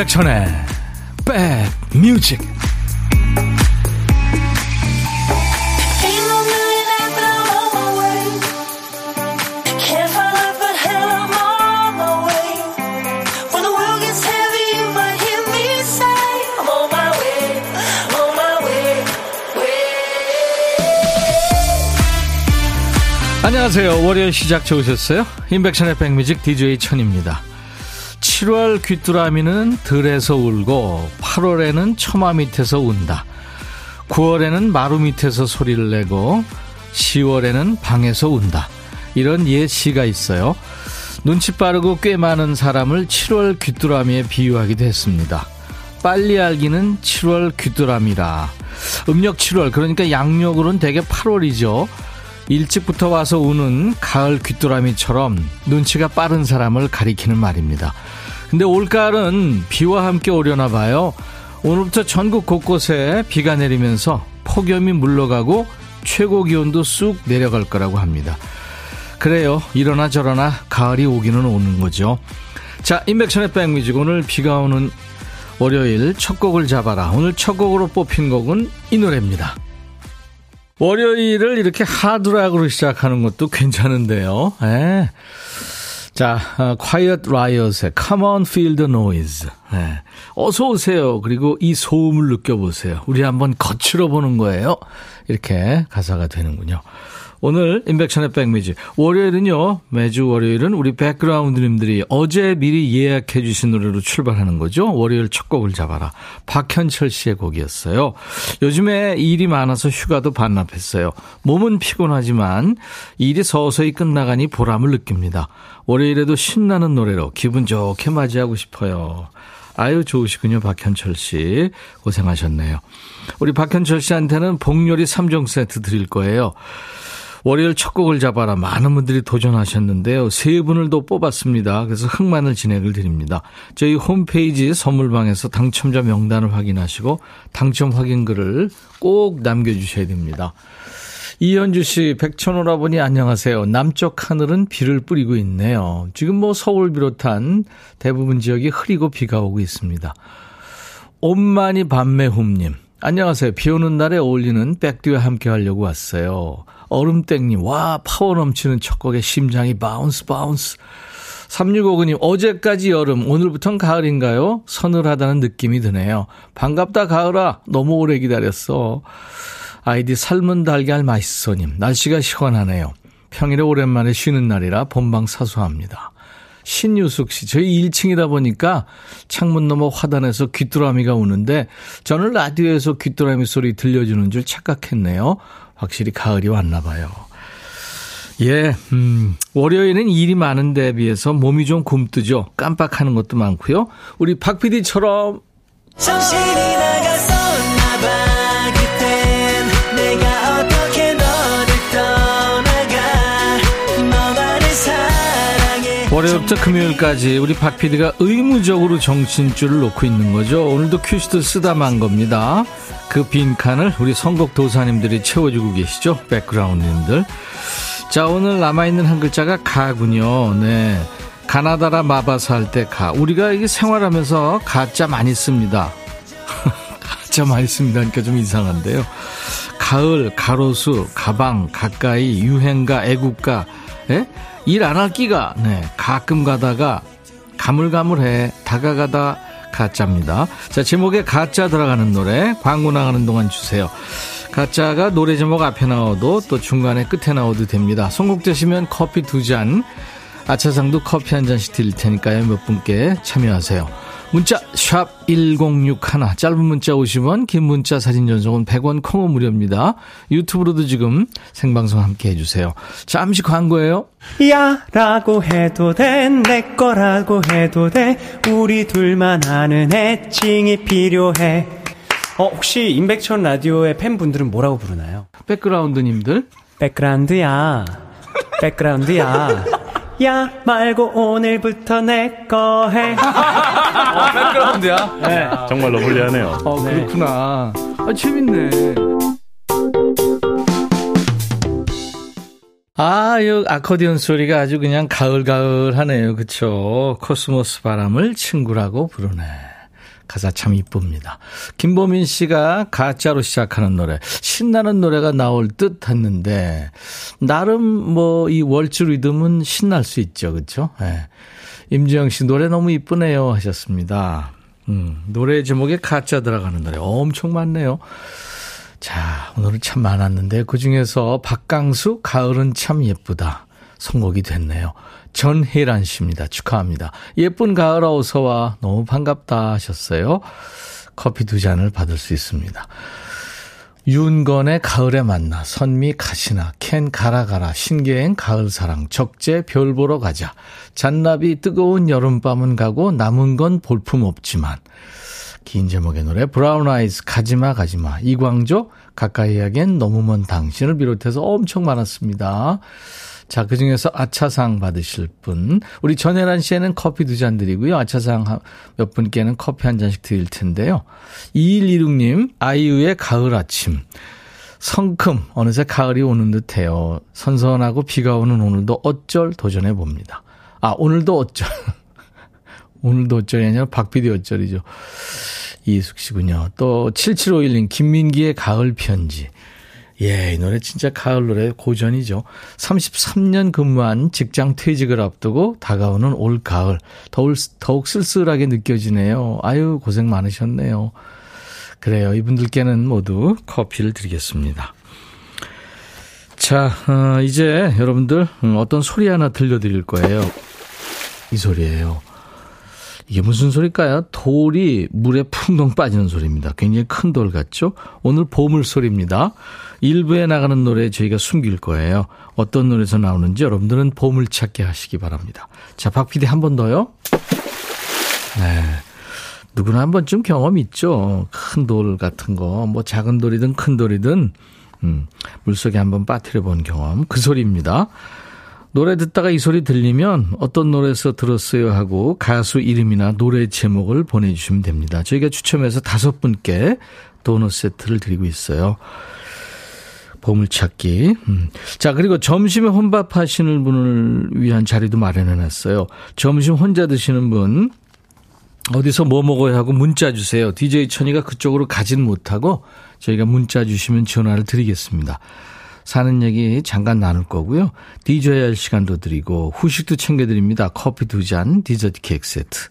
임백천의 백뮤직 안녕하세요. 월요일 시작 좋으셨어요? 임백천의 백뮤직 DJ 천입니다. 7월 귀뚜라미는 들에서 울고 8월에는 처마 밑에서 운다. 9월에는 마루 밑에서 소리를 내고 10월에는 방에서 운다. 이런 옛 시가 있어요. 눈치 빠르고 꽤 많은 사람을 7월 귀뚜라미에 비유하기도 했습니다. 빨리 알기는 7월 귀뚜라미라. 음력 7월, 그러니까 양력으로는 대개 8월이죠. 일찍부터 와서 우는 가을 귀뚜라미처럼 눈치가 빠른 사람을 가리키는 말입니다. 근데 올가을은 비와 함께 오려나 봐요. 오늘부터 전국 곳곳에 비가 내리면서 폭염이 물러가고 최고 기온도 쑥 내려갈 거라고 합니다. 그래요. 이러나 저러나 가을이 오기는 오는 거죠. 자, 인백션의 백뮤직 오늘 비가 오는 월요일 첫 곡을 잡아라. 오늘 첫 곡으로 뽑힌 곡은 이 노래입니다. 월요일을 이렇게 하드락으로 시작하는 것도 괜찮은데요. 에. 예. 자, 어, Quiet Riot의 Come on Feel the Noise. 네. 어서 오세요. 그리고 이 소음을 느껴보세요. 우리 한번 거칠어 보는 거예요. 이렇게 가사가 되는군요. 오늘 인백션의 백미지. 월요일은요 매주 월요일은 우리 백그라운드님들이 어제 미리 예약해 주신 노래로 출발하는 거죠. 월요일 첫 곡을 잡아라. 박현철 씨의 곡이었어요. 요즘에 일이 많아서 휴가도 반납했어요. 몸은 피곤하지만 일이 서서히 끝나가니 보람을 느낍니다. 월요일에도 신나는 노래로 기분 좋게 맞이하고 싶어요. 아유 좋으시군요 박현철 씨. 고생하셨네요. 우리 박현철 씨한테는 복요리 3종 세트 드릴 거예요 월요일 첫 곡을 잡아라 많은 분들이 도전하셨는데요. 세 분을 또 뽑았습니다. 그래서 흥만을 진행을 드립니다. 저희 홈페이지 선물방에서 당첨자 명단을 확인하시고 당첨 확인글을 꼭 남겨주셔야 됩니다. 이현주 씨, 백천오라버니 안녕하세요. 남쪽 하늘은 비를 뿌리고 있네요. 지금 뭐 서울 비롯한 대부분 지역이 흐리고 비가 오고 있습니다. 옴마니 반메훔님, 안녕하세요. 비 오는 날에 어울리는 백듀와 함께 하려고 왔어요. 얼음땡님, 와, 파워 넘치는 첫 곡에 심장이 bounce, bounce. 3659님, 어제까지 여름, 오늘부턴 가을인가요? 서늘하다는 느낌이 드네요. 반갑다, 가을아. 너무 오래 기다렸어. 아이디 삶은 달걀 맛있어님, 날씨가 시원하네요. 평일에 오랜만에 쉬는 날이라 본방 사수합니다. 신유숙 씨, 저희 1층이다 보니까 창문 너머 화단에서 귀뚜라미가 우는데 저는 라디오에서 귀뚜라미 소리 들려주는 줄 착각했네요. 확실히 가을이 왔나 봐요. 예, 음, 월요일은 일이 많은 데 비해서 몸이 좀 굼뜨죠. 깜빡하는 것도 많고요. 우리 박 PD처럼 정신이 나갔었나 월요일부터 금요일까지 우리 박 PD가 의무적으로 정신줄을 놓고 있는 거죠. 오늘도 큐시트 쓰다 만 겁니다. 그 빈칸을 우리 선곡 도사님들이 채워주고 계시죠. 백그라운드님들. 자, 오늘 남아있는 한 글자가 가군요. 네. 가나다라 마바사 할 때 가. 우리가 이게 생활하면서 가짜 많이 씁니다. 가짜 많이 씁니다. 그러니까 좀 이상한데요. 가을, 가로수, 가방, 가까이, 유행가, 애국가, 예? 일 안 할 끼가, 네. 가끔 가다가 가물가물해. 다가가다 가짜입니다. 자, 제목에 가짜 들어가는 노래 광고 나가는 동안 주세요. 가짜가 노래 제목 앞에 나와도 또 중간에 끝에 나와도 됩니다. 선곡되시면 커피 두 잔, 아차상도 커피 한 잔씩 드릴 테니까요. 몇 분께 참여하세요. 문자 1061, 짧은 문자 50원, 긴 문자 사진 전송은 100원 콩은 무료입니다. 유튜브로도 지금 생방송 함께 해주세요. 잠시 광고예요. 야 라고 해도 돼 내 거라고 해도 돼 우리 둘만 아는 애칭이 필요해 어 혹시 임백천 라디오의 팬분들은 뭐라고 부르나요? 백그라운드님들 백그라운드야 백그라운드야 야 말고 오늘부터 내 거 해. 어, 백그라운드야? 네. 정말 lovely하네요. 어, 네. 그렇구나. 아, 재밌네. 아, 이 아코디언 소리가 아주 그냥 가을가을 하네요. 그쵸? 코스모스 바람을 친구라고 부르네. 가사 참 이쁩니다. 김보민 씨가 가짜로 시작하는 노래, 신나는 노래가 나올 듯 했는데, 나름 뭐 이 월주 리듬은 신날 수 있죠. 그쵸? 네. 임지영 씨 노래 너무 이쁘네요 하셨습니다. 음, 노래 제목에 가짜 들어가는 노래 엄청 많네요. 자, 오늘은 참 많았는데 그 중에서 박강수 가을은 참 예쁘다. 선곡이 됐네요. 전혜란 씨입니다. 축하합니다. 예쁜 가을 어서와 너무 반갑다 하셨어요. 커피 두 잔을 받을 수 있습니다. 윤건의 가을에 만나, 선미 가시나, 캔 가라가라, 신계행 가을사랑, 적재 별 보러 가자, 잔나비 뜨거운 여름밤은 가고 남은 건 볼품 없지만, 긴 제목의 노래 브라운 아이즈 가지마 가지마 이광조 가까이 하기엔 너무 먼 당신을 비롯해서 엄청 많았습니다. 자, 그 중에서 아차상 받으실 분. 우리 전혜란 씨에는 커피 두 잔 드리고요. 아차상 몇 분께는 커피 한 잔씩 드릴 텐데요. 2126님, 아이유의 가을 아침. 성큼, 어느새 가을이 오는 듯 해요. 선선하고 비가 오는 오늘도 어쩔 도전해 봅니다. 아, 오늘도 어쩔. 오늘도 어쩔이 아니라 박PD 어쩔이죠. 이숙 씨군요. 또 7751님 김민기의 가을 편지. 예, 이 노래 진짜 가을 노래 고전이죠. 33년 근무한 직장 퇴직을 앞두고 다가오는 올 가을. 더욱, 더욱 쓸쓸하게 느껴지네요. 아유, 고생 많으셨네요. 그래요. 이분들께는 모두 커피를 드리겠습니다. 자, 어, 이제 여러분들 음, 어떤 소리 하나 들려드릴 거예요. 이 소리예요. 이게 무슨 소리일까요? 돌이 물에 풍덩 빠지는 소리입니다. 굉장히 큰 돌 같죠? 오늘 보물 소리입니다. 일부에 나가는 노래 저희가 숨길 거예요. 어떤 노래에서 나오는지 여러분들은 보물 찾기 하시기 바랍니다. 자, 박 PD 한 번 더요. 네. 누구나 한 번쯤 경험 있죠. 큰 돌 같은 거, 뭐 작은 돌이든 큰 돌이든, 음, 물속에 한번 빠뜨려 본 경험. 그 소리입니다. 노래 듣다가 이 소리 들리면 어떤 노래에서 들었어요 하고 가수 이름이나 노래 제목을 보내주시면 됩니다. 저희가 추첨해서 다섯 분께 도넛 세트를 드리고 있어요. 보물찾기. 음. 자, 그리고 점심에 혼밥 하시는 분을 위한 자리도 마련해 놨어요. 점심 혼자 드시는 분, 어디서 뭐 먹어야 하고 문자 주세요. DJ 천이가 그쪽으로 가진 못하고 저희가 문자 주시면 전화를 드리겠습니다. 사는 얘기 잠깐 나눌 거고요. 디저야 할 시간도 드리고 후식도 챙겨드립니다. 커피 두 잔, 디저트 케이크 세트.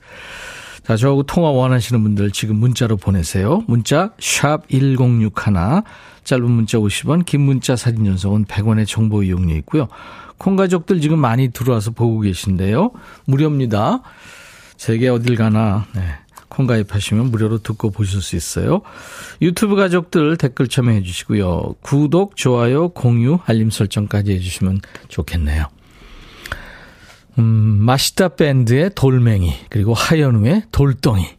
자, 저하고 통화 원하시는 분들 지금 문자로 보내세요. 문자 샵 1061, 짧은 문자 50원, 긴 문자 사진 전송은 100원의 정보 이용료 있고요. 콩가족들 지금 많이 들어와서 보고 계신데요. 무료입니다. 세계 어딜 가나 네. 콩 가입하시면 무료로 듣고 보실 수 있어요. 유튜브 가족들 댓글 참여해 주시고요. 구독, 좋아요, 공유, 알림 설정까지 해주시면 좋겠네요. 음, 마시다 밴드의 돌멩이, 그리고 하현우의 돌덩이.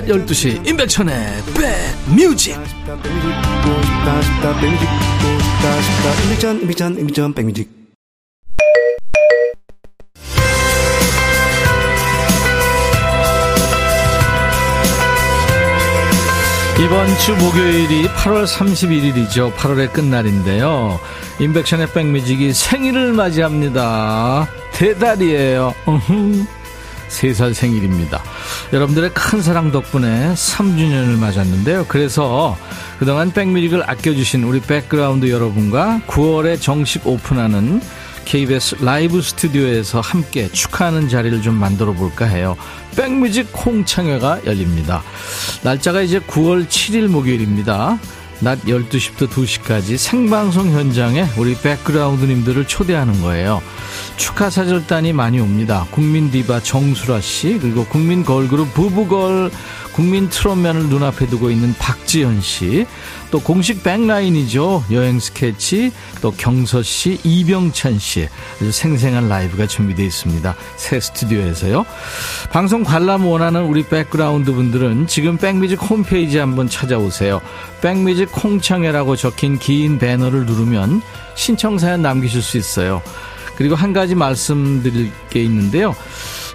12시 임백천의 백뮤직 이번 주 목요일이 8월 31일이죠. 8월의 끝날인데요. 임백천의 백뮤직이 생일을 맞이합니다. 대달이에요. 3살 생일입니다. 여러분들의 큰 사랑 덕분에 3주년을 맞았는데요. 그래서 그동안 백뮤직을 아껴주신 우리 백그라운드 여러분과 9월에 정식 오픈하는 KBS 라이브 스튜디오에서 함께 축하하는 자리를 좀 만들어 볼까 해요. 백뮤직 콩창회가 열립니다. 날짜가 이제 9월 7일 목요일입니다. 낮 12시부터 2시까지 생방송 현장에 우리 백그라운드님들을 초대하는 거예요. 축하 사절단이 많이 옵니다. 국민 디바 정수라 씨, 그리고 국민 걸그룹 부부걸, 국민 트롯맨을 눈앞에 두고 있는 박지현 씨, 또 공식 백라인이죠. 여행 스케치, 또 경서 씨, 이병찬 씨. 아주 생생한 라이브가 준비되어 있습니다. 새 스튜디오에서요. 방송 관람 원하는 우리 백그라운드 분들은 지금 백뮤직 홈페이지 한번 찾아오세요. 백뮤직 콩창회라고 적힌 긴 배너를 누르면 신청사연 남기실 수 있어요. 그리고 한 가지 말씀드릴 게 있는데요.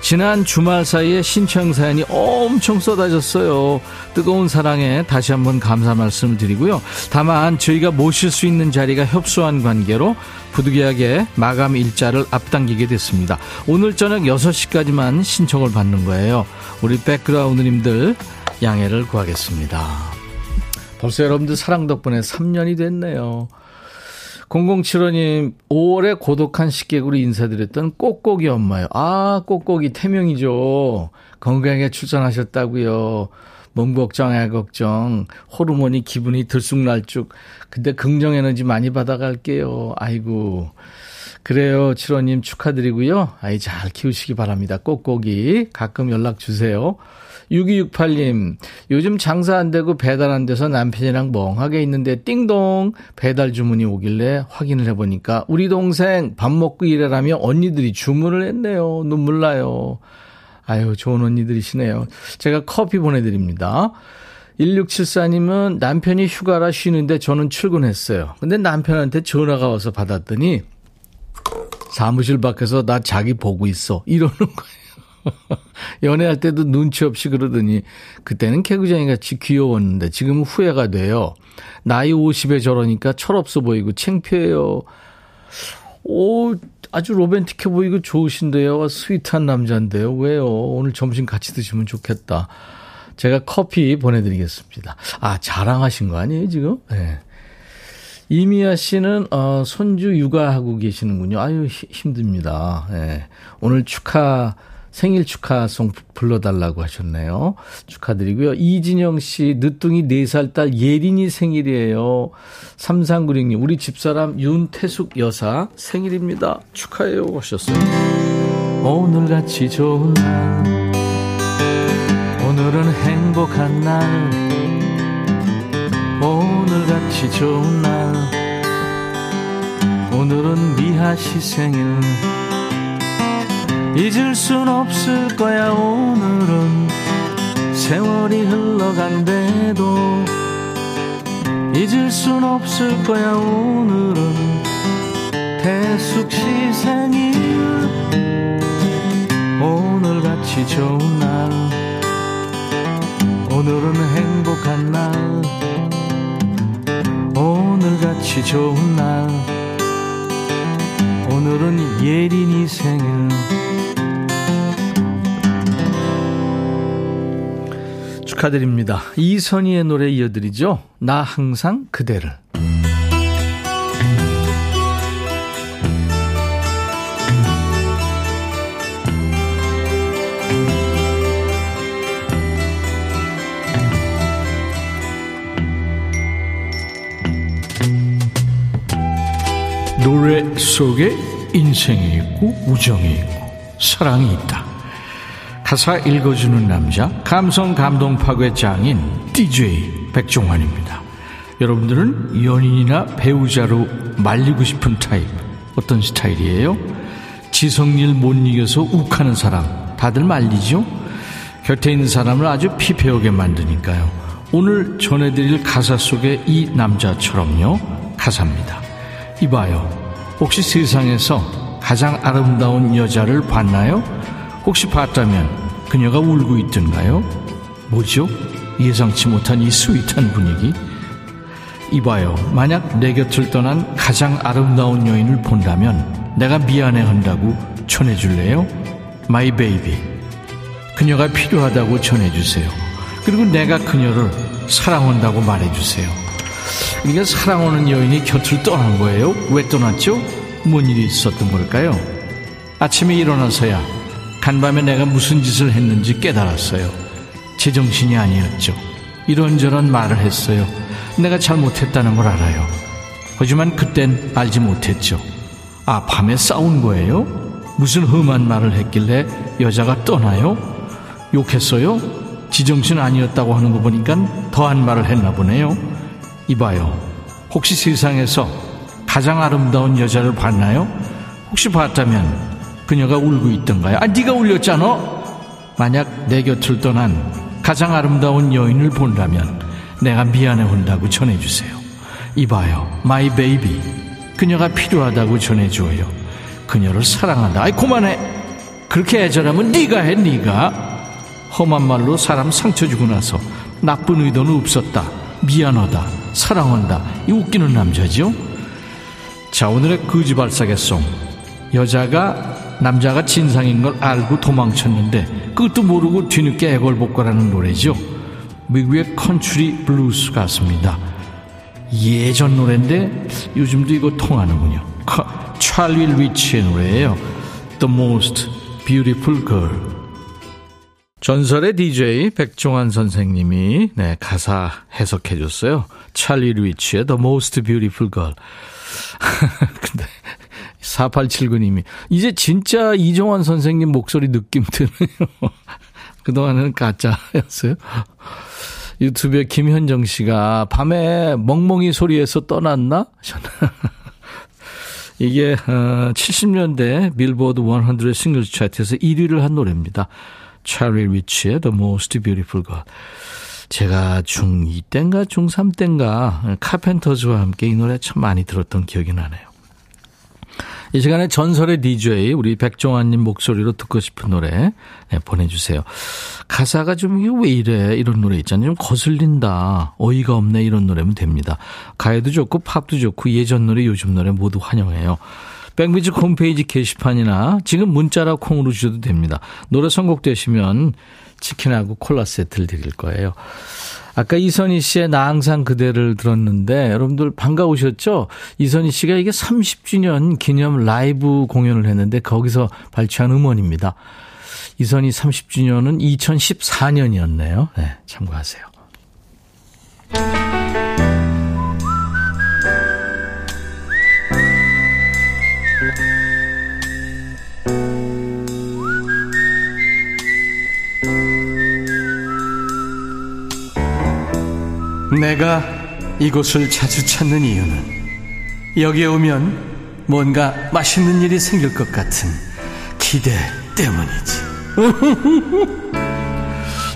지난 주말 사이에 신청 사연이 엄청 쏟아졌어요. 뜨거운 사랑에 다시 한번 감사 말씀을 드리고요. 다만 저희가 모실 수 있는 자리가 협소한 관계로 부득이하게 마감 일자를 앞당기게 됐습니다. 오늘 저녁 6시까지만 신청을 받는 거예요. 우리 백그라운드님들 양해를 구하겠습니다. 벌써 여러분들 사랑 덕분에 3년이 됐네요. 0075님, 5월에 고독한 식객으로 인사드렸던 꼭꼭이 엄마요. 아, 꼭꼭이 태명이죠. 건강하게 출산하셨다고요. 몸 걱정, 애 걱정, 호르몬이 기분이 들쑥날쭉. 근데 긍정 에너지 많이 받아갈게요. 아이고. 그래요. 7호님 축하드리고요. 아이 잘 키우시기 바랍니다. 꼭꼭이 가끔 연락 주세요. 6268님, 요즘 장사 안 되고 배달 안 돼서 남편이랑 멍하게 있는데 띵동 배달 주문이 오길래 확인을 해보니까 우리 동생 밥 먹고 일하라며 언니들이 주문을 했네요. 눈물 나요. 아유, 좋은 언니들이시네요. 제가 커피 보내드립니다. 1674님은 남편이 휴가라 쉬는데 저는 출근했어요. 근데 남편한테 전화가 와서 받았더니 사무실 밖에서 나 자기 보고 있어. 이러는 거예요. 연애할 때도 눈치 없이 그러더니 그때는 개구쟁이 같이 귀여웠는데 지금은 후회가 돼요. 나이 50에 저러니까 철없어 보이고 창피해요. 오, 아주 로맨틱해 보이고 좋으신데요. sweet한 남자인데요. 왜요? 오늘 점심 같이 드시면 좋겠다. 제가 커피 보내드리겠습니다. 아, 자랑하신 거 아니에요, 지금? 네. 이미아 씨는, 어, 손주 육아하고 계시는군요. 아유, 힘듭니다. 네. 오늘 축하, 생일 축하송 불러달라고 하셨네요. 축하드리고요. 이진영 씨, 늦둥이 4살 딸 예린이 생일이에요. 3396님, 우리 집사람 윤태숙 여사 생일입니다. 축하해요. 하셨어요. 오늘같이 좋은 날, 오늘은 행복한 날, 오늘같이 좋은 날, 오늘은 미하 씨 생일, 잊을 순 없을 거야 오늘은. 세월이 흘러간대도 잊을 순 없을 거야 오늘은. 태숙 시 생일 오늘같이 좋은 날. 오늘은 행복한 날. 오늘같이 좋은 날. 오늘은 예린이 생 축하드립니다. 이선희의 노래 이어드리죠. 나 항상 그대를. 노래 속에 인생이 있고 우정이 있고 사랑이 있다. 가사 읽어주는 남자 감성 감동 파괴 장인 DJ 백종환입니다. 여러분들은 연인이나 배우자로 말리고 싶은 타입 어떤 스타일이에요? 지성일 못 이겨서 욱하는 사람 다들 말리죠? 곁에 있는 사람을 아주 피폐하게 만드니까요. 오늘 전해드릴 가사 속에 이 남자처럼요. 가사입니다. 이봐요. 혹시 세상에서 가장 아름다운 여자를 봤나요? 혹시 봤다면 그녀가 울고 있던가요? 뭐죠? 예상치 못한 이 sweet한 분위기. 이봐요. 만약 내 곁을 떠난 가장 아름다운 여인을 본다면 내가 미안해 한다고 전해줄래요? My baby. 그녀가 필요하다고 전해주세요. 그리고 내가 그녀를 사랑한다고 말해주세요. 그러니까 사랑하는 여인이 곁을 떠난 거예요. 왜 떠났죠? 뭔 일이 있었던 걸까요? 아침에 일어나서야 간밤에 내가 무슨 짓을 했는지 깨달았어요. 제정신이 아니었죠. 이런저런 말을 했어요. 내가 잘못했다는 걸 알아요. 하지만 그땐 알지 못했죠. 아, 밤에 싸운 거예요? 무슨 험한 말을 했길래 여자가 떠나요? 욕했어요? 제정신 아니었다고 하는 거 보니까 더한 말을 했나 보네요. 이봐요. 혹시 세상에서 가장 아름다운 여자를 봤나요? 혹시 봤다면 그녀가 울고 있던가요? 아, 네가 울렸잖아. 만약 내 곁을 떠난 가장 아름다운 여인을 본다면 내가 미안해 한다고 전해주세요. 이봐요, my baby. 그녀가 필요하다고 전해줘요. 그녀를 사랑한다. 아이 그만해. 그렇게 애절하면 네가 해, 네가. 험한 말로 사람 상처 주고 나서 나쁜 의도는 없었다. 미안하다. 사랑한다. 이 웃기는 남자죠? 자, 오늘의 거지발싸개 song. 여자가 남자가 진상인 걸 알고 도망쳤는데 그것도 모르고 뒤늦게 애걸복걸하는 노래죠. 미국의 컨츄리 블루스 가수입니다. 예전 노래인데 요즘도 이거 통하는군요. 찰리 리치의 노래예요. The Most Beautiful Girl. 전설의 DJ 백종환 선생님이 네, 가사 해석해 줬어요. 찰리 리치의 The Most Beautiful Girl. 근데 4879님이 이제 진짜 이종환 선생님 목소리 느낌 드네요. 그동안은 가짜였어요. 유튜브에 김현정 씨가 밤에 멍멍이 소리에서 떠났나? 이게 어, 70년대 빌보드 100 싱글 차트에서 1위를 한 노래입니다. 차리 리치의 The Most Beautiful God. 제가 중2 땐가 중3 땐가 카펜터즈와 함께 이 노래 참 많이 들었던 기억이 나네요. 이 시간에 전설의 DJ 우리 백종환님 목소리로 듣고 싶은 노래 네, 보내주세요. 가사가 좀 이게 왜 이래 이런 노래 있잖아요. 좀 거슬린다 어이가 없네 이런 노래면 됩니다. 가요도 좋고 팝도 좋고 예전 노래 요즘 노래 모두 환영해요. 백뮤직 홈페이지 게시판이나 지금 문자라 콩으로 주셔도 됩니다. 노래 선곡되시면 치킨하고 콜라 세트를 드릴 거예요. 아까 이선희 씨의 나 항상 그대를 들었는데 여러분들 반가우셨죠? 이선희 씨가 이게 30주년 기념 라이브 공연을 했는데 거기서 발췌한 음원입니다. 이선희 30주년은 2014년이었네요. 네, 참고하세요. 내가 이곳을 자주 찾는 이유는 여기에 오면 뭔가 맛있는 일이 생길 것 같은 기대 때문이지.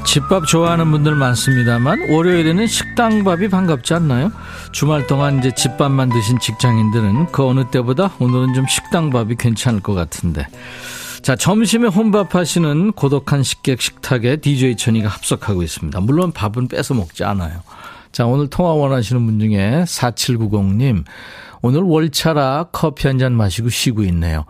집밥 좋아하는 분들 많습니다만 월요일에는 식당밥이 반갑지 않나요? 주말 동안 이제 집밥만 드신 직장인들은 그 어느 때보다 오늘은 좀 식당밥이 괜찮을 것 같은데. 자, 점심에 혼밥 하시는 고독한 식객 식탁에 DJ 천이가 합석하고 있습니다. 물론 밥은 뺏어 먹지 않아요. 자, 오늘 통화 원하시는 분 중에 4790님, 오늘 월차라 커피 한 잔 마시고 쉬고 있네요.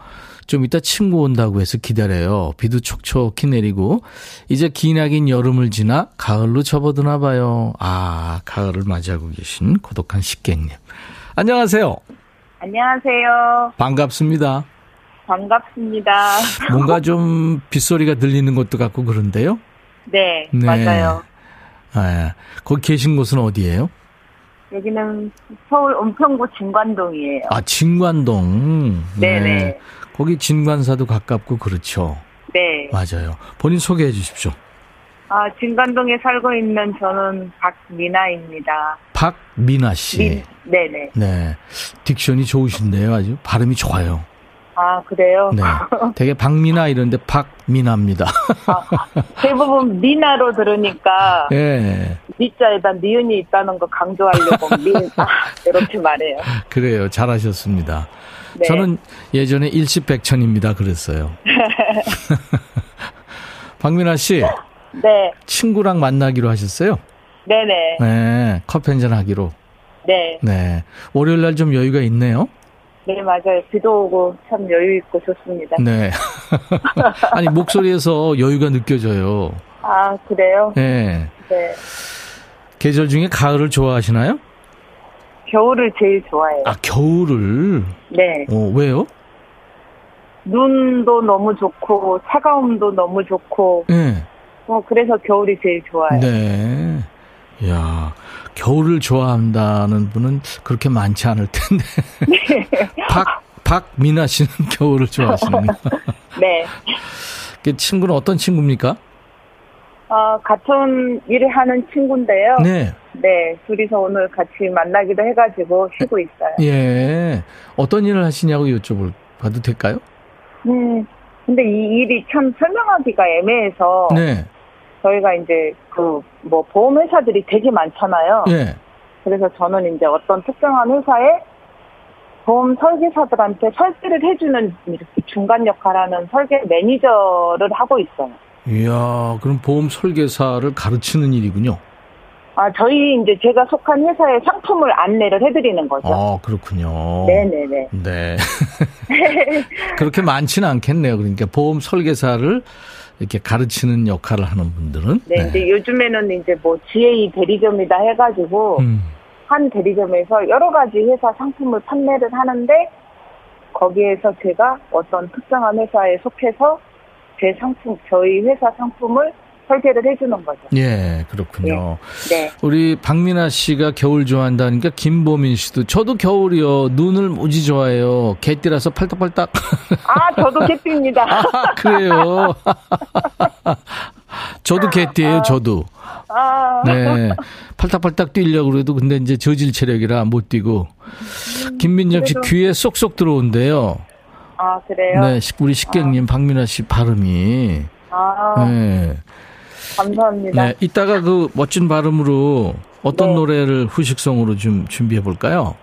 좀 이따 친구 온다고 해서 기다려요. 비도 촉촉히 내리고, 이제 기나긴 여름을 지나 가을로 접어드나 봐요. 아, 가을을 맞이하고 계신 고독한 식객님. 안녕하세요. 안녕하세요. 반갑습니다. 반갑습니다. 뭔가 좀 빗소리가 들리는 것도 같고 그런데요? 네, 네. 맞아요. 아, 거기 계신 곳은 어디예요? 여기는 서울 은평구 진관동이에요. 아, 진관동. 네네. 네. 거기 진관사도 가깝고 그렇죠. 네. 맞아요. 본인 소개해 주십시오. 아, 진관동에 살고 있는 저는 박미나입니다. 박미나 씨. 미, 네네. 네. 딕션이 좋으신데요. 아주 발음이 좋아요. 아, 그래요? 네. 되게 박미나 이런데 박미나입니다. 아, 대부분 미나로 들으니까. 네. 미자에다 니은이 있다는 거 강조하려고 미, 아, 이렇게 말해요. 그래요. 잘하셨습니다. 네. 저는 예전에 일시백천입니다. 그랬어요. 박미나 씨. 네. 친구랑 만나기로 하셨어요? 네네. 네. 커피 한잔 하기로. 네. 네. 월요일 날 좀 여유가 있네요? 네, 맞아요. 비도 오고 참 여유 있고 좋습니다. 네. 아니, 목소리에서 여유가 느껴져요. 아, 그래요? 네. 네. 계절 중에 가을을 좋아하시나요? 겨울을 제일 좋아해요. 아, 겨울을? 네. 어, 왜요? 눈도 너무 좋고, 차가움도 너무 좋고. 네. 어, 그래서 겨울이 제일 좋아요. 네. 야 겨울을 좋아한다는 분은 그렇게 많지 않을 텐데. 네. 박, 박미나 씨는 겨울을 좋아하시는군요. 네. 그 친구는 어떤 친구입니까? 어, 같은 일을 하는 친구인데요. 네. 네, 둘이서 오늘 같이 만나기도 해가지고 쉬고 있어요. 예. 어떤 일을 하시냐고 여쭤봐도 될까요? 음, 근데 이 일이 참 설명하기가 애매해서. 네. 저희가 이제 그 뭐 보험회사들이 되게 많잖아요. 예. 그래서 저는 이제 어떤 특정한 회사에 보험 설계사들한테 설계를 해주는 중간 역할하는 설계 매니저를 하고 있어요. 이야, 그럼 보험 설계사를 가르치는 일이군요. 아, 저희 이제 제가 속한 회사의 상품을 안내를 해드리는 거죠. 아, 그렇군요. 네네네. 네. 그렇게 많지는 않겠네요. 그러니까 보험 설계사를 이렇게 가르치는 역할을 하는 분들은. 네, 네. 이제 요즘에는 이제 뭐 GA 대리점이다 해가지고, 음. 한 대리점에서 여러 가지 회사 상품을 판매를 하는데, 거기에서 제가 어떤 특정한 회사에 속해서 제 상품, 저희 회사 상품을 설계를 해주는 거죠. 예, 그렇군요. 네. 네. 우리 박민아 씨가 겨울 좋아한다니까 김보민 씨도 저도 겨울이요. 눈을 무지 좋아해요. 개띠라서 팔딱팔딱. 아, 저도 개띠입니다. 아, 그래요. 저도 개띠예요, 아. 저도. 아. 네. 팔딱팔딱 뛰려고 그래도 근데 이제 저질 체력이라 못 뛰고. 음, 김민정 씨 귀에 쏙쏙 들어온대요. 아, 그래요? 네, 우리 식객님 아. 박민아 씨 발음이. 아. 네. 감사합니다. 네, 이따가 그 멋진 발음으로 어떤 네. 노래를 후식성으로 좀 준비해 볼까요?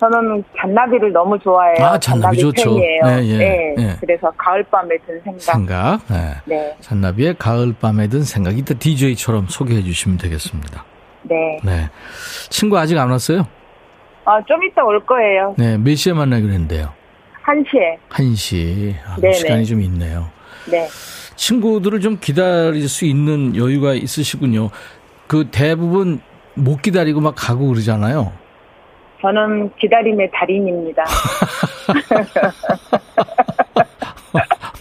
저는 잔나비를 너무 좋아해요. 아, 잔나비, 잔나비 좋죠. 팬이에요. 네, 예, 네. 네. 그래서 가을밤에 든 생각. 생각. 네. 네. 잔나비의 가을밤에 든 생각. 이따 DJ처럼 소개해 주시면 되겠습니다. 네. 네. 친구 아직 안 왔어요? 아, 좀 이따 올 거예요. 네, 몇 시에 만나기로 했는데요? 1시에. 1시. 아, 시간이 좀 있네요. 네. 친구들을 좀 기다릴 수 있는 여유가 있으시군요. 그 대부분 못 기다리고 막 가고 그러잖아요. 저는 기다림의 달인입니다.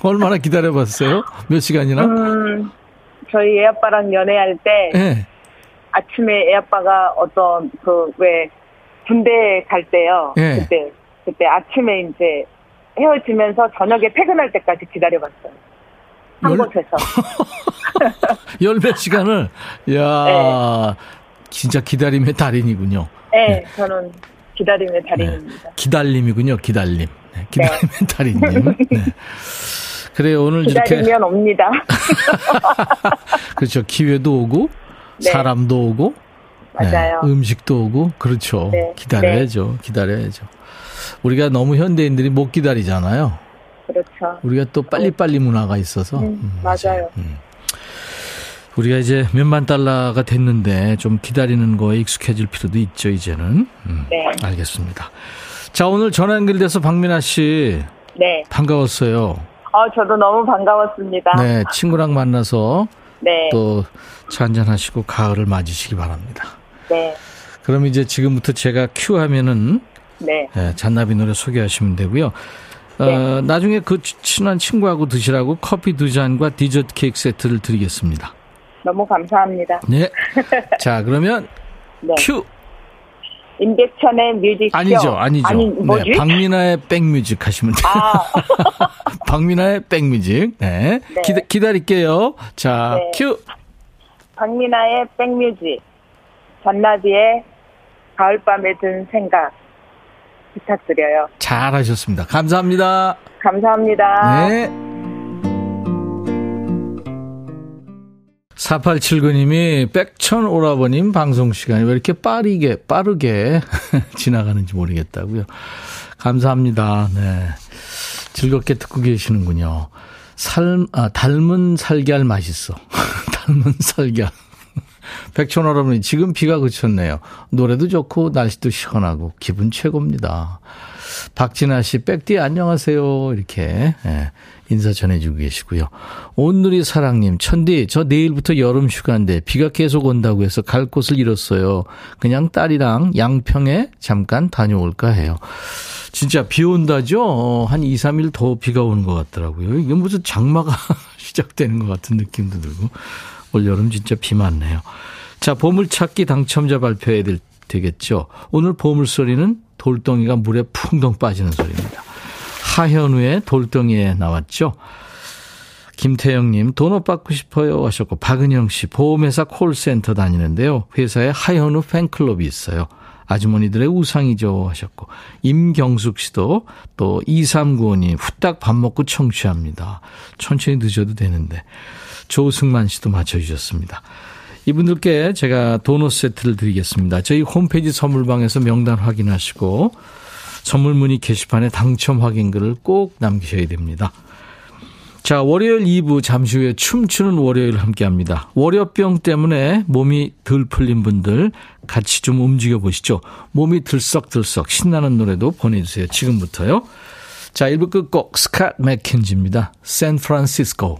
얼마나 기다려봤어요? 몇 시간이나? 음, 저희 애아빠랑 연애할 때 네. 아침에 애아빠가 어떤 그 왜 군대 갈 때요. 네. 그때 그때 아침에 이제 헤어지면서 저녁에 퇴근할 때까지 기다려봤어요. 한 열... 곳에서. 열몇 시간을, 야 네. 진짜 기다림의 달인이군요. 네, 네. 저는 기다림의 달인입니다. 네. 기다림이군요, 기다림. 네, 기다림의 네. 달인님. 네. 그래요, 오늘 기다리면 이렇게. 옵니다. 그렇죠. 기회도 오고, 네. 사람도 오고, 맞아요. 음식도 오고, 그렇죠. 기다려야죠. 기다려야죠. 우리가 너무 현대인들이 못 기다리잖아요. 그렇죠. 우리가 또 빨리빨리 문화가 있어서. 음, 음, 맞아요. 음. 우리가 이제 몇만 달러가 됐는데 좀 기다리는 거에 익숙해질 필요도 있죠, 이제는. 음, 네. 알겠습니다. 자, 오늘 전화 연결돼서 박민아 씨. 네. 반가웠어요. 어, 저도 너무 반가웠습니다. 네, 친구랑 만나서. 네. 또차 한잔 하시고 가을을 맞으시기 바랍니다. 네. 그럼 이제 지금부터 제가 큐 하면은. 네. 네 잔나비 노래 소개하시면 되고요. 어, 네. 나중에 그 친한 친구하고 드시라고 커피 두 잔과 디저트 케이크 세트를 드리겠습니다. 너무 감사합니다. 네. 자, 그러면 네. 큐. 임백천의 뮤직 아니죠, 아니죠. 아니, 네, 박민아의 백뮤직 하시면 돼요. 아. 박민아의 백뮤직. 네. 네. 기다, 기다릴게요. 자, 네. 큐. 박민아의 백뮤직. 잔나비의 가을밤에 든 생각. 부탁드려요. 잘하셨습니다. 감사합니다. 감사합니다. 네. 4879님이 백천 오라버님 방송 시간이 왜 이렇게 빠르게, 빠르게 지나가는지 모르겠다고요. 감사합니다. 네. 즐겁게 듣고 계시는군요. 삶, 아, 닮은 살걀 맛있어. 닮은 살걀. 백촌 여러분이 지금 비가 그쳤네요. 노래도 좋고 날씨도 시원하고 기분 최고입니다. 박진아 씨, 백디 안녕하세요. 이렇게 예, 인사 전해주고 계시고요. 온누리 사랑님, 천디, 저 내일부터 여름 휴가인데 비가 계속 온다고 해서 갈 곳을 잃었어요. 그냥 딸이랑 양평에 잠깐 다녀올까 해요. 진짜 비 온다죠? 어, 한 2, 3일 더 비가 오는 것 같더라고요. 이게 무슨 장마가 시작되는 것 같은 느낌도 들고. 올 여름 진짜 비 많네요. 자, 보물찾기 당첨자 발표해야 될, 되겠죠. 오늘 보물소리는 돌덩이가 물에 풍덩 빠지는 소리입니다. 하현우의 돌덩이에 나왔죠. 김태영님, 돈업 받고 싶어요 하셨고, 박은영 씨, 보험회사 콜센터 다니는데요. 회사에 하현우 팬클럽이 있어요. 아주머니들의 우상이죠 하셨고, 임경숙 씨도 또 2395님, 후딱 밥 먹고 청취합니다. 천천히 드셔도 되는데. 조승만 씨도 맞춰주셨습니다. 이분들께 제가 도넛 세트를 드리겠습니다. 저희 홈페이지 선물방에서 명단 확인하시고, 선물 문의 게시판에 당첨 확인글을 꼭 남기셔야 됩니다. 자, 월요일 2부 잠시 후에 춤추는 월요일 함께 합니다. 월요병 때문에 몸이 덜 풀린 분들 같이 좀 움직여 보시죠. 몸이 들썩들썩 신나는 노래도 보내주세요. 지금부터요. 자, 1부 끝곡 스캇 맥켄지입니다. 샌프란시스코.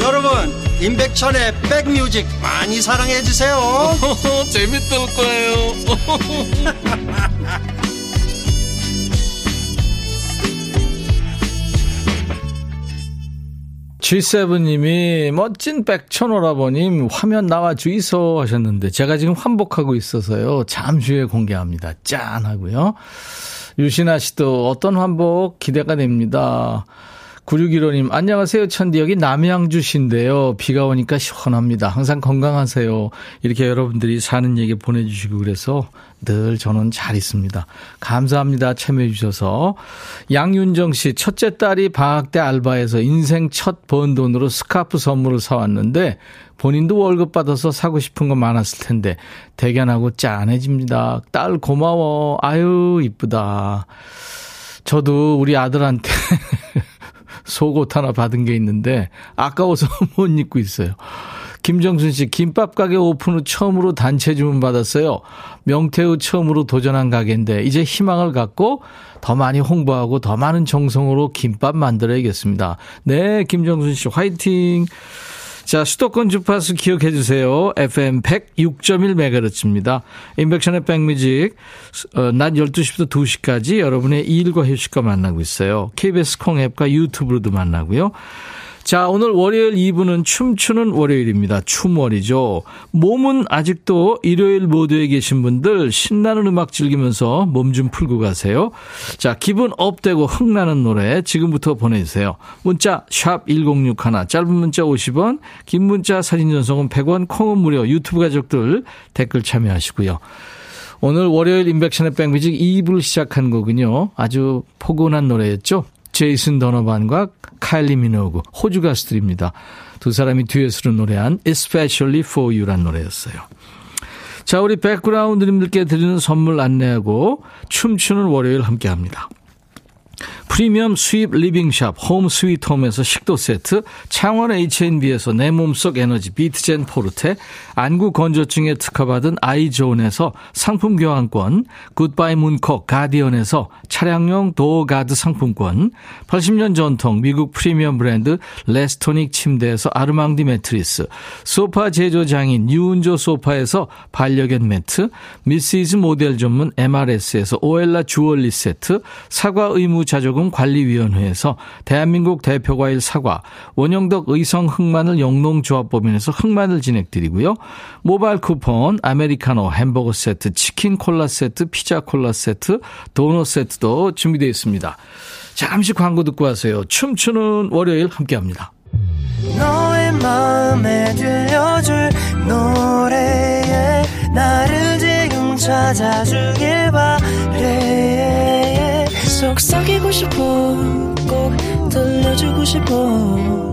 여러분 임백천의 백뮤직 많이 사랑해 주세요 재밌을 거예요 G7님이 멋진 백천 오라버님 화면 나와 주이소 하셨는데 제가 지금 환복하고 있어서요. 잠시 후에 공개합니다. 짠 하고요. 유신아 씨도 어떤 환복 기대가 됩니다. 9615님, 안녕하세요. 천디 여기 남양주신데요. 비가 오니까 시원합니다. 항상 건강하세요. 이렇게 여러분들이 사는 얘기 보내주시고 그래서 늘 저는 잘 있습니다. 감사합니다. 참여해주셔서. 양윤정 씨, 첫째 딸이 방학 때 알바해서 인생 첫 번 돈으로 스카프 선물을 사왔는데 본인도 월급 받아서 사고 싶은 거 많았을 텐데 대견하고 짠해집니다. 딸 고마워. 아유, 이쁘다. 저도 우리 아들한테 속옷 하나 받은 게 있는데 아까워서 못 입고 있어요. 김정순 씨, 김밥 가게 오픈 후 처음으로 단체 주문 받았어요. 명태우 처음으로 도전한 가게인데 이제 희망을 갖고 더 많이 홍보하고 더 많은 정성으로 김밥 만들어야겠습니다. 네, 김정순 씨 화이팅. 자, 수도권 주파수 기억해 주세요. FM 106.1MHz입니다. 인백션의 백뮤직, 어, 낮 12시부터 2시까지 여러분의 일과 휴식과 만나고 있어요. KBS 콩 앱과 유튜브로도 만나고요. 자, 오늘 월요일 2부는 춤추는 월요일입니다. 춤월이죠. 몸은 아직도 일요일 모드에 계신 분들 신나는 음악 즐기면서 몸 좀 풀고 가세요. 자, 기분 업되고 흥나는 노래 지금부터 보내주세요. 문자 1061, 짧은 문자 50원, 긴 문자 사진 전송은 100원, 콩은 무료, 유튜브 가족들 댓글 참여하시고요. 오늘 월요일 인백션의 백뮤직 2부를 시작한 거군요. 아주 포근한 노래였죠. 제이슨 도너반과 카일리 미노그, 호주 가수들입니다. 두 사람이 듀엣으로 노래한 Especially for You란 노래였어요. 자, 우리 백그라운드님들께 드리는 선물 안내하고 춤추는 월요일 함께 합니다. 프리미엄 수입 리빙샵 홈 스위트 홈에서 식도 세트, 창원 H&B에서 내 몸속 에너지 비트젠 포르테, 안구 건조증에 특허받은 아이존에서 상품 교환권, 굿바이 문콕 가디언에서 차량용 도어 가드 상품권, 80년 전통 미국 프리미엄 브랜드 레스토닉 침대에서 아르망디 매트리스, 소파 제조 장인 유운조 소파에서 반려견 매트, 미시즈 모델 전문 MRS에서 오엘라 주얼리 세트, 사과 의무 자조금 관리위원회에서 대한민국 대표과일 사과, 원영덕 의성 흑마늘 영농조합법인에서 흑마늘 진액 드리고요. 모바일 쿠폰, 아메리카노 햄버거 세트, 치킨 콜라 세트, 피자 콜라 세트, 도넛 세트도 준비되어 있습니다. 잠시 광고 듣고 와세요. 춤추는 월요일 함께 합니다. 너의 마음에 들려줄 노래에 나를 지금 찾아주길 바래 속삭이고 싶어 꼭 들려주고 싶어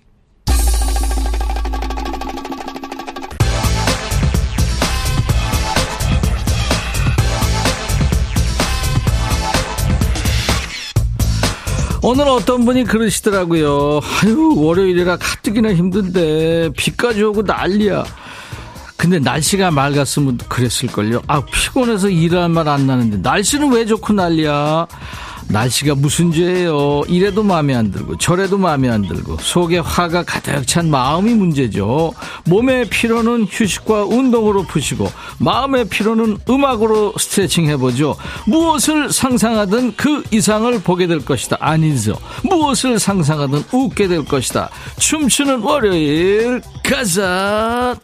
오늘 어떤 분이 그러시더라고요. 아유, 월요일이라 가뜩이나 힘든데, 비까지 오고 난리야. 근데 날씨가 맑았으면 그랬을걸요. 아, 피곤해서 일할 말 안 나는데, 날씨는 왜 좋고 난리야? 날씨가 무슨 죄예요? 이래도 마음에 안 들고 저래도 마음에 안 들고 속에 화가 가득 찬 마음이 문제죠. 몸의 피로는 휴식과 운동으로 푸시고 마음의 피로는 음악으로 스트레칭 해보죠. 무엇을 상상하든 그 이상을 보게 될 것이다. 아니죠. 무엇을 상상하든 웃게 될 것이다. 춤추는 월요일 가자.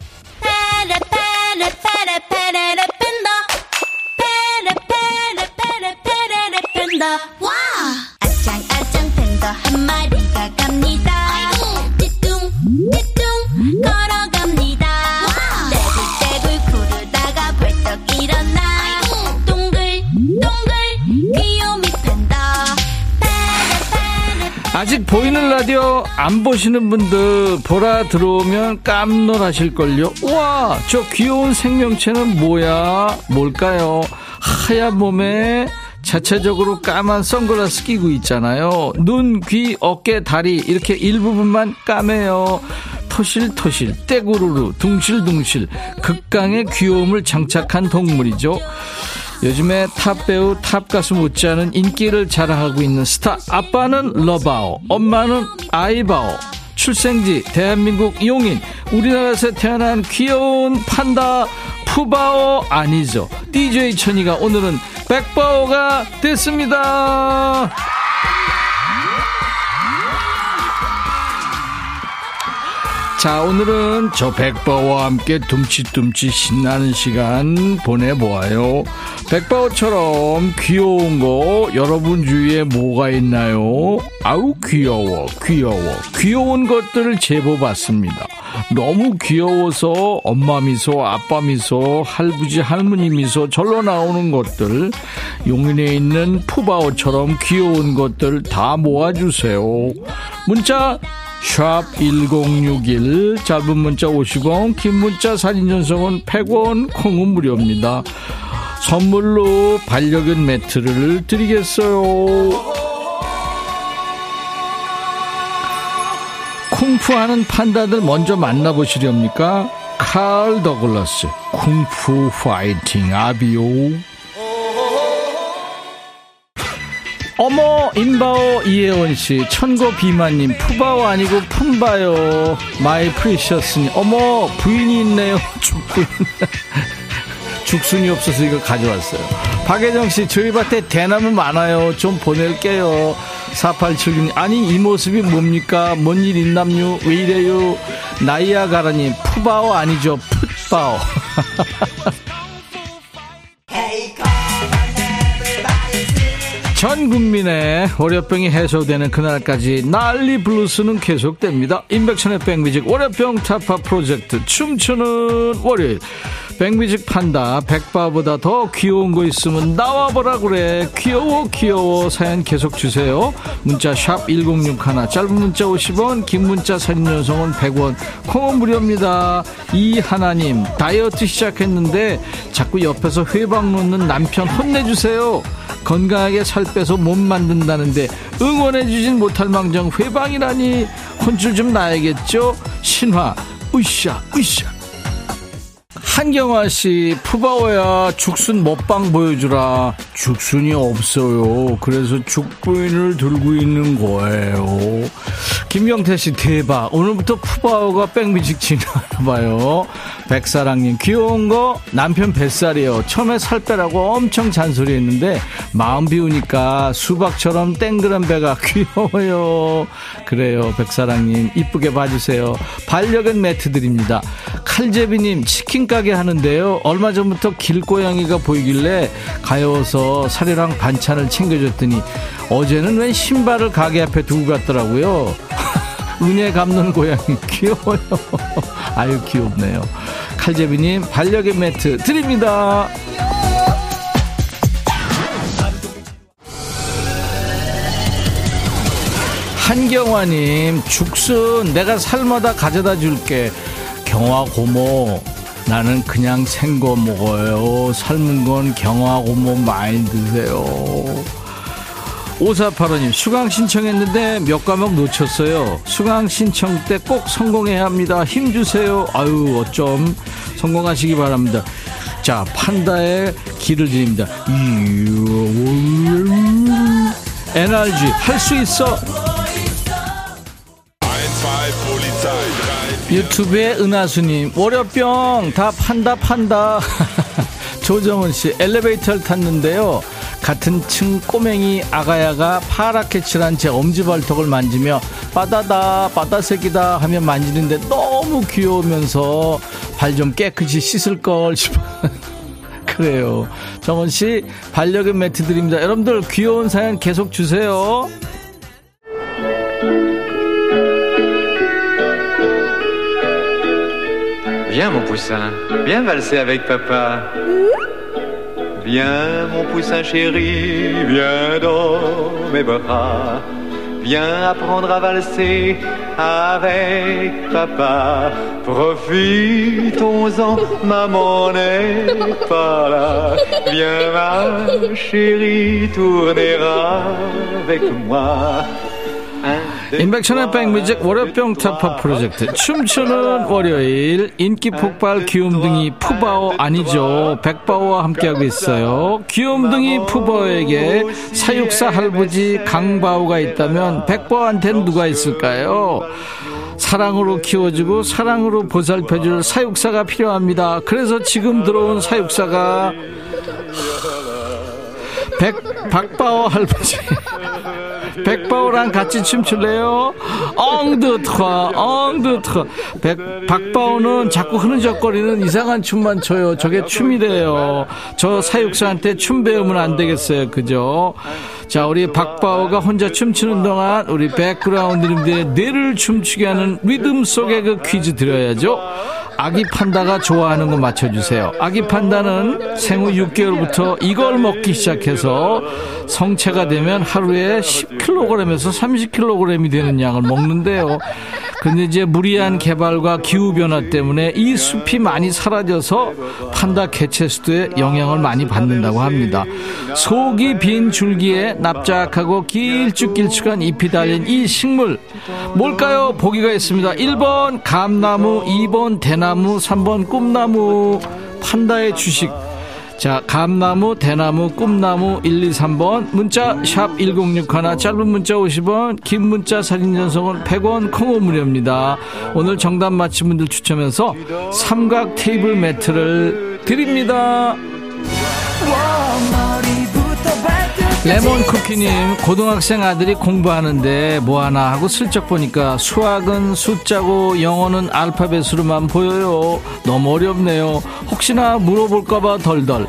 아직 보이는 라디오 안 보시는 분들 보라 들어오면 깜놀하실걸요. 와, 저 귀여운 생명체는 뭐야? 뭘까요? 하얀 몸에 자체적으로 까만 선글라스 끼고 있잖아요. 눈, 귀, 어깨, 다리 이렇게 일부분만 까매요. 토실토실, 떼구르르, 둥실둥실 극강의 귀여움을 장착한 동물이죠. 요즘에 탑 배우, 탑 가수 못지않은 인기를 자랑하고 있는 스타. 아빠는 러바오, 엄마는 아이바오. 출생지 대한민국 용인 우리나라에서 태어난 귀여운 판다 푸바오 아니죠 DJ 천이가 오늘은 백바오가 됐습니다 자 오늘은 저 백바오와 함께 둠칫둠칫 신나는 시간 보내보아요. 백바오처럼 귀여운 거 여러분 주위에 뭐가 있나요? 아우 귀여워 귀여워. 귀여운 것들을 제보 받습니다. 너무 귀여워서 엄마 미소 아빠 미소 할부지 할머니 미소 절로 나오는 것들 용인에 있는 푸바오처럼 귀여운 것들 다 모아주세요. 문자 샵 1061 짧은 문자 50원 긴 문자 사진 전송은 100원 콩은 무료입니다. 선물로 반려견 매트를 드리겠어요. 쿵푸하는 판다들 먼저 만나보시렵니까? 칼 더글라스 Kung Fu Fighting 아비오 어머 임바오 이혜원씨 천고 비만님 푸바오 아니고 푼바요. My Precious님 어머 부인이 있네요. 죽부 죽순이 없어서 이거 가져왔어요. 박혜정씨 저희 밭에 대나무 많아요. 좀 보낼게요. 4876님 아니 이 모습이 뭡니까? 뭔 일 있남요 왜 이래요? 나이아가라님 푸바오 아니죠? 풋바오 전 국민의 월요병이 해소되는 그날까지 난리 블루스는 계속됩니다. 인백천의 백뮤직 월요병 타파 프로젝트 춤추는 월요일 백뮤직 판다 백바보다 더 귀여운 거 있으면 나와보라 그래 귀여워 귀여워 사연 계속 주세요. 문자 샵 1061 짧은 문자 50원 긴 문자 사진 연속은 100원 콩은 무료입니다. 이하나님 다이어트 시작했는데 자꾸 옆에서 회방 놓는 남편 혼내주세요. 건강하게 살 빼서 몸 만든다는데 응원해주진 못할 망정 회방이라니 혼쭐 좀 나야겠죠? 신화 으쌰 으쌰 한경화 씨, 푸바오야, 죽순 먹방 보여주라. 죽순이 없어요. 그래서 죽부인을 들고 있는 거예요. 김경태 씨, 대박. 오늘부터 푸바오가 백뮤직 진행하나봐요. 백사랑님, 귀여운 거 남편 뱃살이요. 처음에 살 빼라고 엄청 잔소리 했는데, 마음 비우니까 수박처럼 땡그란 배가 귀여워요. 그래요, 백사랑님. 이쁘게 봐주세요. 반려견 매트 드립니다. 칼제비님, 치킨 가게 하는데요. 얼마 전부터 길고양이가 보이길래 가여워서 사료랑 반찬을 챙겨줬더니 어제는 웬 신발을 가게 앞에 두고 갔더라고요. 은혜 갚는 고양이 귀여워요. 아유 귀엽네요. 칼제비님 반려견 매트 드립니다. 한경화님 죽순 내가 삶아다 가져다 줄게 경화 고모 나는 그냥 생거 먹어요. 삶은 건 경화 고모 많이 드세요. 오사팔원님 수강 신청했는데 몇 과목 놓쳤어요. 수강 신청 때 꼭 성공해야 합니다. 힘 주세요. 아유 어쩜 성공하시기 바랍니다. 자 판다의 길을 드립니다. NRG 할 수 있어 유튜브에 은하수님 월요병 다 판다 판다. 조정은씨 엘리베이터를 탔는데요. 같은 층 꼬맹이 아가야가 파랗게 칠한 제 엄지발톱을 만지며 빠다다 빠다색이다 하며 만지는데 너무 귀여우면서 발 좀 깨끗이 씻을 걸 싶어. 그래요. 정은씨 반려견 매트 드립니다. 여러분들 귀여운 사연 계속 주세요 Viens mon poussin, viens valser avec papa. Viens mon poussin chéri, viens dans mes bras. Viens apprendre à valser avec papa. Profitons-en, maman n'est pas là. Viens ma chérie, tourner avec moi. 인백천의 백뮤직 월요병 타파 프로젝트. 춤추는 월요일. 인기 폭발 귀염둥이 푸바오 아니죠. 백바오와 함께하고 있어요. 귀염둥이 푸바오에게 사육사 할아버지 강바오가 있다면 백바오한테는 누가 있을까요? 사랑으로 키워주고 사랑으로 보살펴줄 사육사가 필요합니다. 그래서 지금 들어온 사육사가 백 박바오 할아버지 백바오랑 같이 춤출래요? 엉드트화, 엉드트화. 백, 박바오는 자꾸 흐느적거리는 이상한 춤만 춰요. 저게 춤이래요. 저 사육사한테 춤 배우면 안 되겠어요. 그죠? 자, 우리 박바오가 혼자 춤추는 동안 우리 백그라운드님들의 뇌를 춤추게 하는 리듬 속의 그 퀴즈 드려야죠. 아기 판다가 좋아하는 거 맞춰주세요. 아기 판다는 생후 6개월부터 이걸 먹기 시작해서 성체가 되면 하루에 10kg에서 30kg이 되는 양을 먹는데요. 근데 이제 무리한 개발과 기후변화 때문에 이 숲이 많이 사라져서 판다 개체 수도에 영향을 많이 받는다고 합니다. 속이 빈 줄기에 납작하고 길쭉길쭉한 잎이 달린 이 식물 뭘까요? 보기가 있습니다. 1번 감나무, 2번 대나무, 3번 꿈나무 판다의 주식 자, 감나무, 대나무, 꿈나무 1, 2, 3번 문자 샵 1061 짧은 문자 50원 긴 문자 사진 전송은 100원 콩오 무료입니다. 오늘 정답 맞힌 분들 추첨해서 삼각 테이블 매트를 드립니다. 레몬 쿠키님 고등학생 아들이 공부하는데 뭐하나 하고 슬쩍 보니까 수학은 숫자고 영어는 알파벳으로만 보여요 너무 어렵네요 혹시나 물어볼까봐 덜덜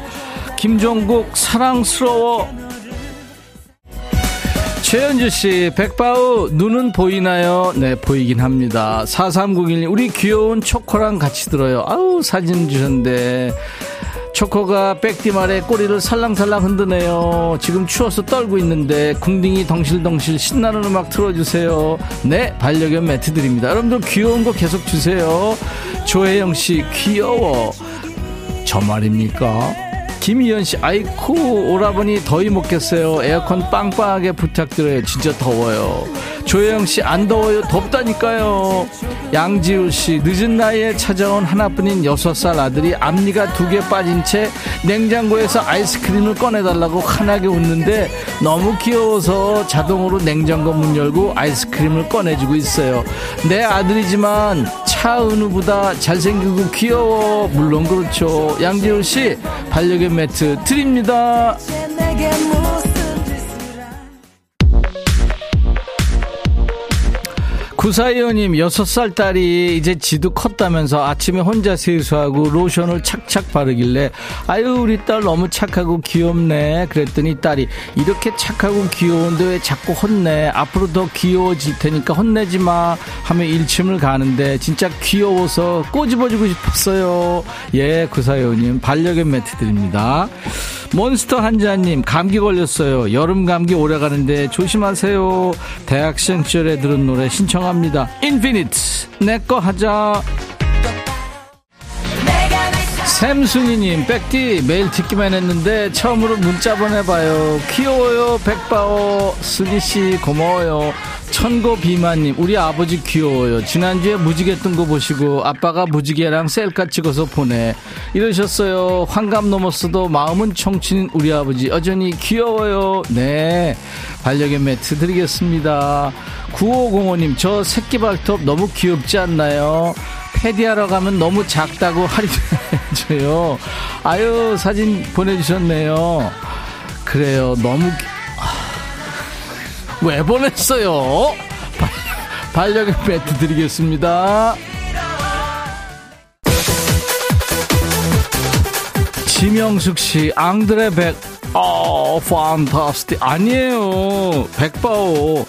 김종국 사랑스러워 최현주 씨, 백바우, 눈은 보이나요? 네, 보이긴 합니다. 4391님, 우리 귀여운 초코랑 같이 들어요. 아우, 사진 주셨는데. 초코가 백띠 말에 꼬리를 살랑살랑 흔드네요. 지금 추워서 떨고 있는데 궁딩이 덩실덩실 신나는 음악 틀어주세요. 네, 반려견 매트 드립니다. 여러분들 귀여운 거 계속 주세요. 조혜영 씨, 귀여워. 저 말입니까? 김희연 씨, 아이쿠, 오라버니 더위 먹겠어요. 에어컨 빵빵하게 부탁드려요. 진짜 더워요. 조혜영 씨, 안 더워요. 덥다니까요. 양지우 씨, 늦은 나이에 찾아온 하나뿐인 여섯 살 아들이 앞니가 두 개 빠진 채 냉장고에서 아이스크림을 꺼내달라고 환하게 웃는데 너무 귀여워서 자동으로 냉장고 문 열고 아이스크림을 꺼내주고 있어요. 내 아들이지만 차은우보다 잘생기고 귀여워. 물론 그렇죠. 양지우 씨, 반려견 매트 드립니다. 구사이원님, 6살 딸이 이제 지도 컸다면서 아침에 혼자 세수하고 로션을 착착 바르길래, 아유, 우리 딸 너무 착하고 귀엽네. 그랬더니 딸이, 이렇게 착하고 귀여운데 왜 자꾸 혼내? 앞으로 더 귀여워질 테니까 혼내지 마. 하며 일침을 가는데, 진짜 귀여워서 꼬집어주고 싶었어요. 예, 구사이원님, 반려견 매트 드립니다. 몬스터 한자님, 감기 걸렸어요. 여름 감기 오래 가는데 조심하세요. 대학생 시절에 들은 노래 신청합니다. 인피니트, 내꺼 하자. 샘순이님, 백디 매일 듣기만 했는데 처음으로 문자 보내봐요. 귀여워요, 백바오. 슬기씨, 고마워요. 천고 비만님, 우리 아버지 귀여워요. 지난주에 무지개 뜬 거 보시고 아빠가 무지개랑 셀카 찍어서 보내. 이러셨어요. 환갑 넘었어도 마음은 청춘인 우리 아버지 여전히 귀여워요. 네. 반려견 매트 드리겠습니다. 9505님, 저 새끼 발톱 너무 귀엽지 않나요? 패디하러 가면 너무 작다고 할인해줘요. 아유, 사진 보내주셨네요. 그래요. 너무, 아, 왜 보냈어요? 반려견 매트 드리겠습니다. 지명숙 씨, 앙드레 백, 어, 판타스틱. 아니에요. 백바오.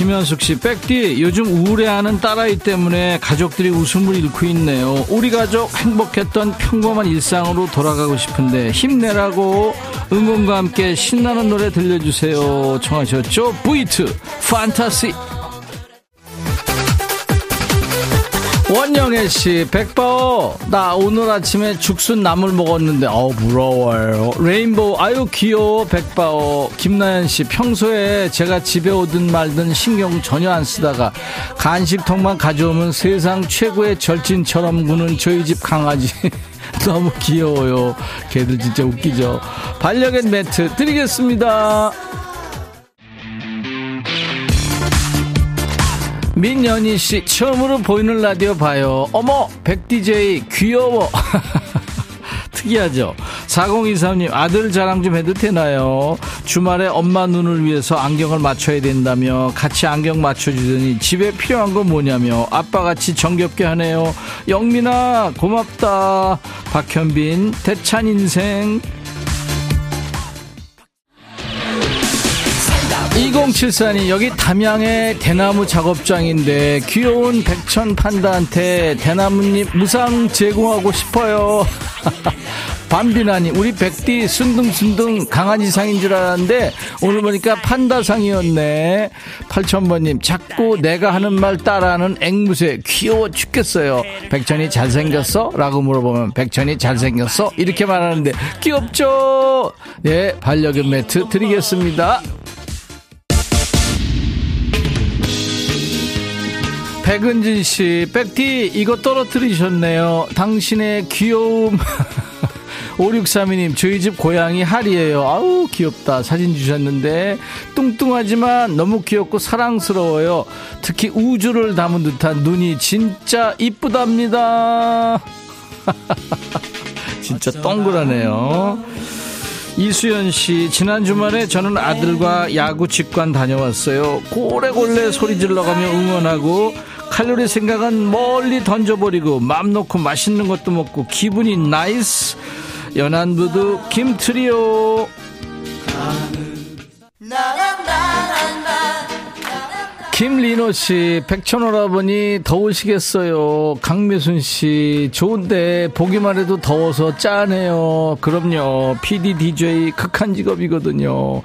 김현숙 씨, 백디, 요즘 우울해하는 딸아이 때문에 가족들이 웃음을 잃고 있네요. 우리 가족 행복했던 평범한 일상으로 돌아가고 싶은데 힘내라고 응원과 함께 신나는 노래 들려주세요. 청하셨죠? 브이트, 판타시. 원영애 씨, 백바오, 나 오늘 아침에 죽순 나물 먹었는데, 어우, 부러워요. 레인보우, 아유, 귀여워, 백바오. 김나연 씨, 평소에 제가 집에 오든 말든 신경 전혀 안 쓰다가 간식통만 가져오면 세상 최고의 절친처럼 구는 저희 집 강아지. 너무 귀여워요. 걔들 진짜 웃기죠. 반려견 매트 드리겠습니다. 민연희 씨, 처음으로 보이는 라디오 봐요. 어머, 백디제이 귀여워. 특이하죠? 4023님, 아들 자랑 좀 해도 되나요? 주말에 엄마 눈을 위해서 안경을 맞춰야 된다며 같이 안경 맞춰주더니 집에 필요한 건 뭐냐며 아빠 같이 정겹게 하네요. 영민아, 고맙다. 박현빈, 대찬 인생. 2074님 여기 담양의 대나무 작업장인데 귀여운 백천 판다한테 대나무잎 무상 제공하고 싶어요 밤비나니 우리 백디 순둥순둥 강아지상인 줄 알았는데 오늘 보니까 판다상이었네 8000번님 자꾸 내가 하는 말 따라하는 앵무새 귀여워 죽겠어요 백천이 잘생겼어? 라고 물어보면 백천이 잘생겼어? 이렇게 말하는데 귀엽죠? 네 반려견 매트 드리겠습니다 백은진 씨, 백디, 이거 떨어뜨리셨네요. 당신의 귀여움. 5632님, 저희 집 고양이 할이에요. 아우, 귀엽다. 사진 주셨는데, 뚱뚱하지만 너무 귀엽고 사랑스러워요. 특히 우주를 담은 듯한 눈이 진짜 이쁘답니다. 진짜 동그라네요. 이수연 씨, 지난 주말에 저는 아들과 야구 직관 다녀왔어요. 고래고래 소리 질러가며 응원하고, 칼로리 생각은 멀리 던져버리고, 맘 놓고 맛있는 것도 먹고, 기분이 nice. 연안부두 김트리오. 김리노 씨, 백천오라버니 더우시겠어요. 강미순 씨, 좋은데 보기만 해도 더워서 짠해요. 그럼요. PD, DJ 극한 직업이거든요.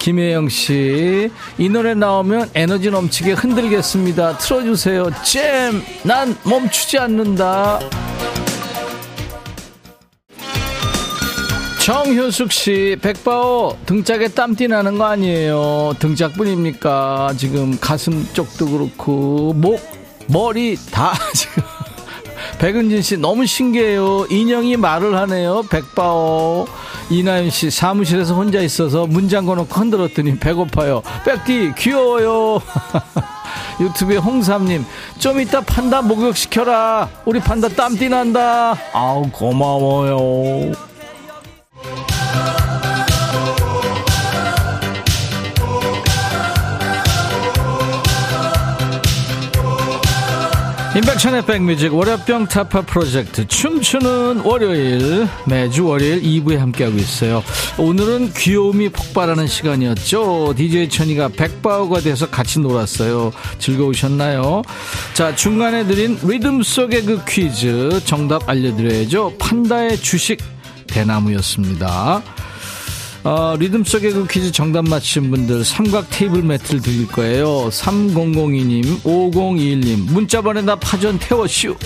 김혜영 씨, 이 노래 나오면 에너지 넘치게 흔들겠습니다. 틀어주세요. 잼! 난 멈추지 않는다. 정효숙 씨, 백바오 등짝에 땀띠 나는 거 아니에요? 등짝뿐입니까? 지금 가슴 쪽도 그렇고 목, 머리 다 지금. 백은진 씨 너무 신기해요. 인형이 말을 하네요. 백바오. 이나연 씨 사무실에서 혼자 있어서 문 잠궈놓고 흔들었더니 배고파요. 백디 귀여워요. 유튜브에 홍삼님 좀 이따 판다 목욕시켜라. 우리 판다 땀띠 난다. 아우 고마워요. 임백천의 백뮤직 월요병 타파 프로젝트 춤추는 월요일 매주 월요일 2부에 함께하고 있어요. 오늘은 귀여움이 폭발하는 시간이었죠. DJ 천이가 백바우가 돼서 같이 놀았어요. 즐거우셨나요? 자 중간에 드린 리듬 속의 그 퀴즈 정답 알려드려야죠. 판다의 주식 대나무였습니다 어, 리듬 속의 그 퀴즈 정답 맞히신 분들 삼각 테이블 매트를 드릴 거예요. 3002님, 5021님, 문자 보내다 파전 태워슈.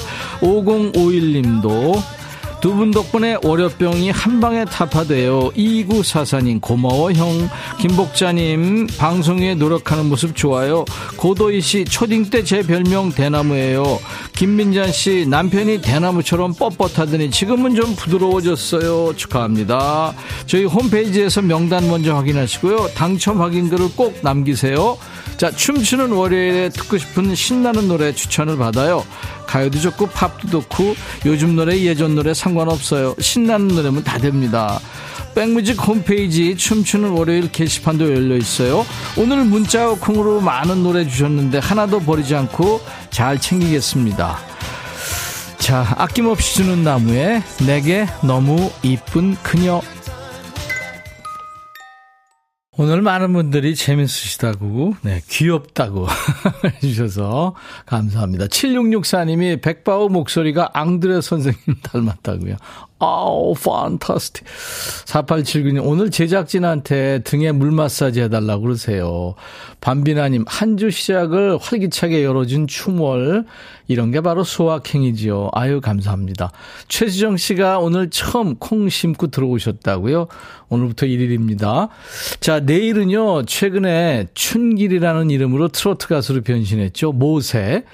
5051님도 두 분 덕분에 월요병이 한 방에 타파돼요. 2944님 고마워 형. 김복자님 방송 에 노력하는 모습 좋아요. 고도희 씨 초딩 때 제 별명 대나무예요. 김민jan 씨 남편이 대나무처럼 뻣뻣하더니 지금은 좀 부드러워졌어요. 축하합니다. 저희 홈페이지에서 명단 먼저 확인하시고요. 당첨 확인글을 꼭 남기세요. 자, 춤추는 월요일에 듣고 싶은 신나는 노래 추천을 받아요. 가요도 좋고 팝도 좋고 요즘 노래 예전 노래 상관없어요. 신나는 노래면 다 됩니다. 백뮤직 홈페이지 춤추는 월요일 게시판도 열려 있어요. 오늘 문자 콩으로 많은 노래 주셨는데 하나도 버리지 않고 잘 챙기겠습니다. 자, 아낌없이 주는 나무에 내게 너무 이쁜 그녀 오늘 많은 분들이 재밌으시다고, 네, 귀엽다고 해주셔서 감사합니다. 7664님이 백바오 목소리가 앙드레 선생님 닮았다고요. 아우, 판타스틱. 4879님, 오늘 제작진한테 등에 물 마사지 해달라고 그러세요. 밤비나님, 한 주 시작을 활기차게 열어준 춤월. 이런 게 바로 소확행이지요. 아유, 감사합니다. 최수정 씨가 오늘 처음 콩 심고 들어오셨다고요. 오늘부터 1일입니다. 자, 내일은요, 최근에 춘길이라는 이름으로 트로트 가수로 변신했죠. 모세.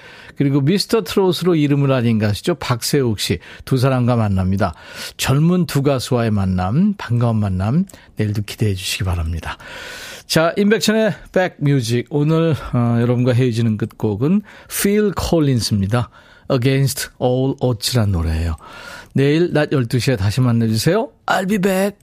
그리고 미스터 트롯으로 이름을 알린 가수죠. 박세욱 씨. 두 사람과 만납니다. 젊은 두 가수와의 만남, 반가운 만남, 내일도 기대해 주시기 바랍니다. 자, 임백천의 백뮤직. 오늘, 어, 여러분과 헤어지는 끝곡은 Phil Collins입니다. Against All Odds란 노래예요. 내일 낮 12시에 다시 만나주세요. I'll be back.